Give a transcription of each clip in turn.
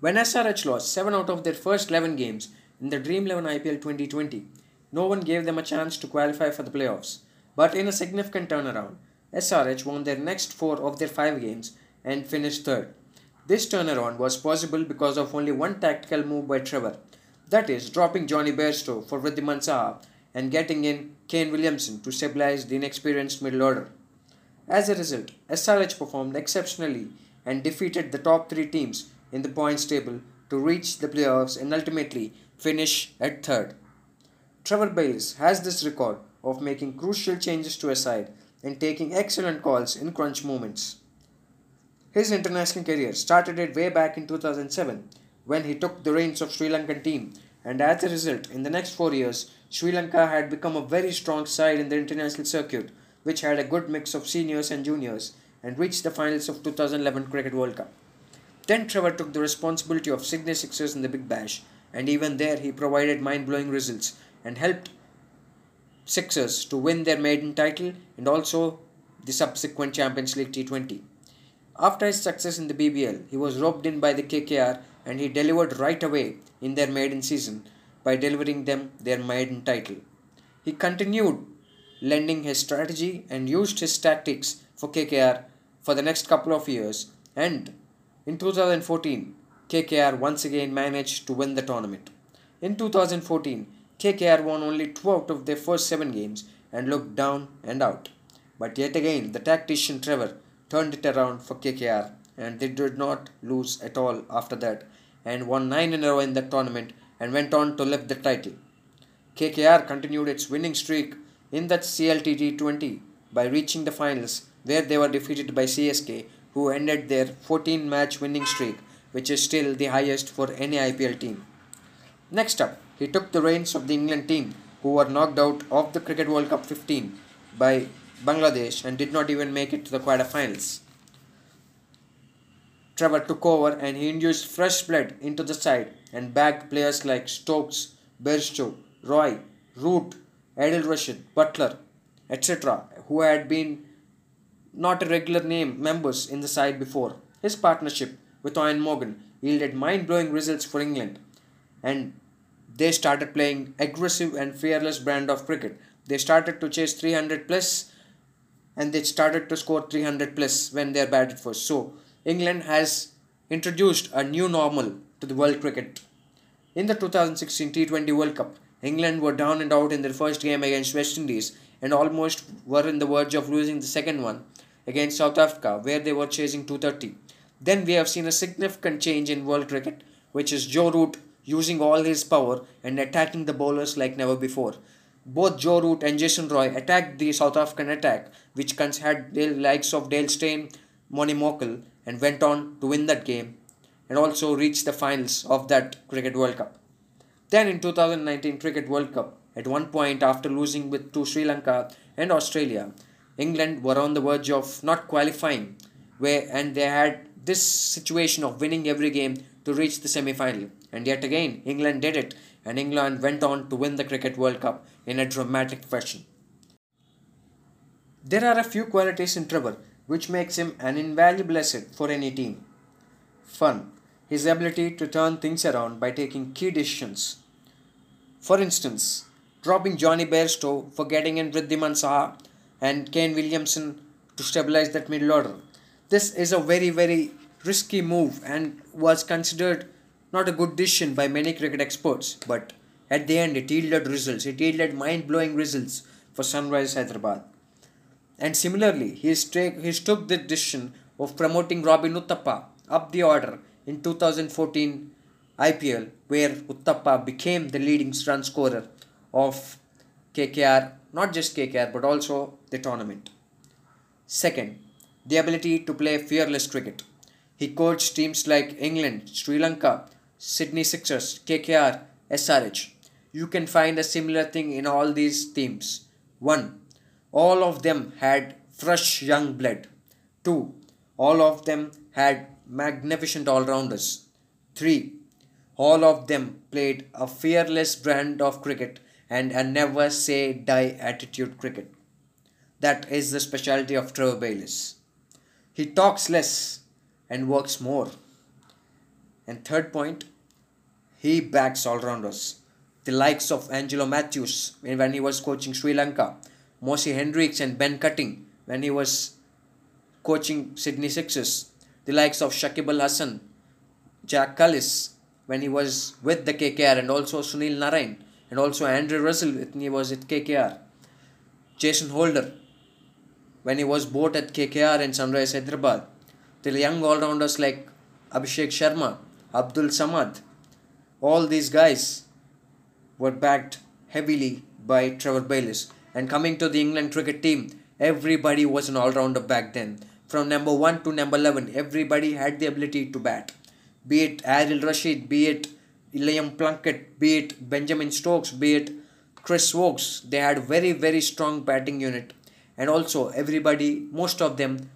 When SRH lost 7 out of their first 11 games in the Dream 11 IPL 2020, no one gave them a chance to qualify for the playoffs. But in a significant turnaround, SRH won their next 4 of their 5 games and finished third. This turnaround was possible because of only one tactical move by Trevor, that is, dropping Jonny Bairstow for Wriddhiman Saha and getting in Kane Williamson to stabilize the inexperienced middle order. As a result, SRH performed exceptionally and defeated the top three teams in the points table to reach the playoffs and ultimately finish at third. Trevor Bayliss has this record of making crucial changes to a side and taking excellent calls in crunch moments. His international career started it way back in 2007 when he took the reins of Sri Lankan team and as a result in the next 4 years Sri Lanka had become a very strong side in the international circuit which had a good mix of seniors and juniors and reached the finals of 2011 Cricket World Cup. Then Trevor took the responsibility of Sydney Sixers in the Big Bash and even there he provided mind-blowing results and helped Sixers to win their maiden title and also the subsequent Champions League T20. After his success in the BBL, he was roped in by the KKR and he delivered right away in their maiden season by delivering them their maiden title. He continued lending his strategy and used his tactics for KKR for the next couple of years and in 2014 KKR once again managed to win the tournament. In 2014 KKR won only 2 out of their first 7 games and looked down and out. But yet again the tactician Trevor turned it around for KKR and they did not lose at all after that and won 9 in a row in the tournament and went on to lift the title. KKR continued its winning streak in that CLT T20 by reaching the finals where they were defeated by CSK who ended their 14 match winning streak which is still the highest for any IPL team. Next up, he took the reins of the England team who were knocked out of the Cricket World Cup 15 by Bangladesh and did not even make it to the quarterfinals. Trevor took over and he introduced fresh blood into the side and bagged players like Stokes, Bairstow, Roy, Root, Adil Rashid, Buttler, etc., who had been not a regular name members in the side before. His partnership with Eoin Morgan yielded mind blowing results for England and they started playing aggressive and fearless brand of cricket. They started to chase 300 plus and they started to score 300 plus when they are batted first. So England has introduced a new normal to the world cricket. In the 2016 T20 World Cup, England were down and out in their first game against West Indies and almost were in the verge of losing the second one against South Africa, where they were chasing 230. Then we have seen a significant change in world cricket, which is Joe Root using all his power and attacking the bowlers like never before. Both Joe Root and Jason Roy attacked the South African attack, which had the likes of Dale Steyn, Morne Morkel, and went on to win that game and also reach the finals of that Cricket World Cup. Then in 2019 Cricket World Cup, at one point after losing with to Sri Lanka and Australia, England were on the verge of not qualifying, where and they had this situation of winning every game to reach the semi-final. And yet again, England did it, and England went on to win the Cricket World Cup in a dramatic fashion. There are a few qualities in Trevor which makes him an invaluable asset for any team. Fun, his ability to turn things around by taking key decisions. For instance, dropping Jonny Bairstow for getting in Wriddhiman Saha and Kane Williamson to stabilize that middle order. This is a very, very risky move and was considered not a good decision by many cricket experts, but at the end it yielded results. It yielded mind blowing results for Sunrise Hyderabad. And similarly, he, he took the decision of promoting Robin Uthappa up the order in 2014 IPL, where Uthappa became the leading run scorer of KKR, not just KKR but also the tournament. Second, the ability to play fearless cricket. He coached teams like England, Sri Lanka, Sydney Sixers, KKR, SRH. You can find a similar thing in all these teams. 1. All of them had fresh young blood. 2. All of them had magnificent all rounders. 3. All of them played a fearless brand of cricket and a never say die attitude cricket. That is the specialty of Trevor Bayliss. He talks less and works more. And third point, he backs all rounders. The likes of Angelo Mathews when he was coaching Sri Lanka, Moises Henriques and Ben Cutting when he was coaching Sydney Sixers, the likes of Shakib Al Hasan, Jacques Kallis when he was with the KKR, and also Sunil Narine, and also Andre Russell when he was at KKR, Jason Holder when he was both at KKR and Sunrise Hyderabad, the young all rounders like Abhishek Sharma, Abdul Samad, all these guys were backed heavily by Trevor Bayliss. And coming to the England cricket team, everybody was an all rounder back then. From number 1 to number 11, everybody had the ability to bat. Be it Adil Rashid, be it Liam Plunkett, be it Benjamin Stokes, be it Chris Woakes. They had very, very strong batting unit. And also, everybody, most of them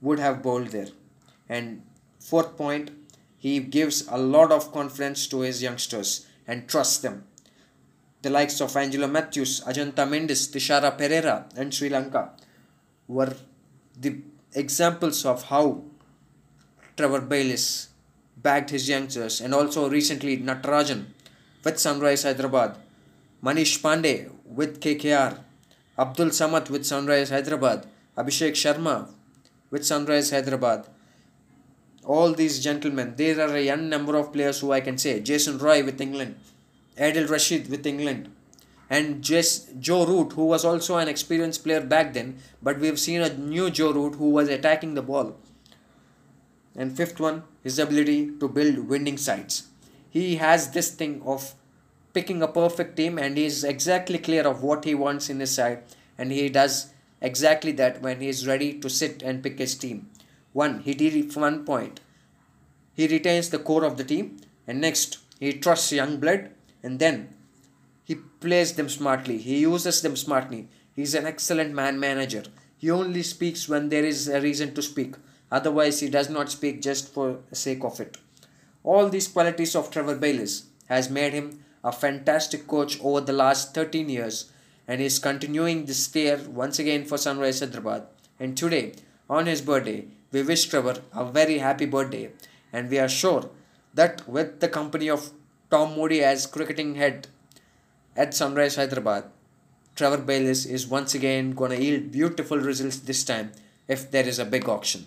would have bowled there. And fourth point, he gives a lot of confidence to his youngsters and trusts them. The likes of Angelo Mathews, Ajantha Mendis, Thisara Perera, and Sri Lanka were the examples of how Trevor Bayliss backed his youngsters, and also recently Natarajan with Sunrise Hyderabad, Manish Pandey with KKR, Abdul Samad with Sunrise Hyderabad, Abhishek Sharma with Sunrise Hyderabad. All these gentlemen, there are a young number of players who I can say Jason Roy with England, Adil Rashid with England, and Jess, Joe Root, who was also an experienced player back then, but we've seen a new Joe Root who was attacking the ball. And fifth one, his ability to build winning sides. He has this thing of picking a perfect team and he is exactly clear of what he wants in his side and he does exactly that when he is ready to sit and pick his team. One, he did one point. He retains the core of the team and next he trusts young blood and then he plays them smartly. He uses them smartly. He's an excellent man manager. He only speaks when there is a reason to speak. Otherwise, he does not speak just for sake of it. All these qualities of Trevor Bayliss has made him a fantastic coach over the last 13 years and is continuing this tear once again for Sunrise Hyderabad. And today, on his birthday, we wish Trevor a very happy birthday and we are sure that with the company of Tom Moody as cricketing head at Sunrise Hyderabad, Trevor Bayliss is once again going to yield beautiful results this time if there is a big auction.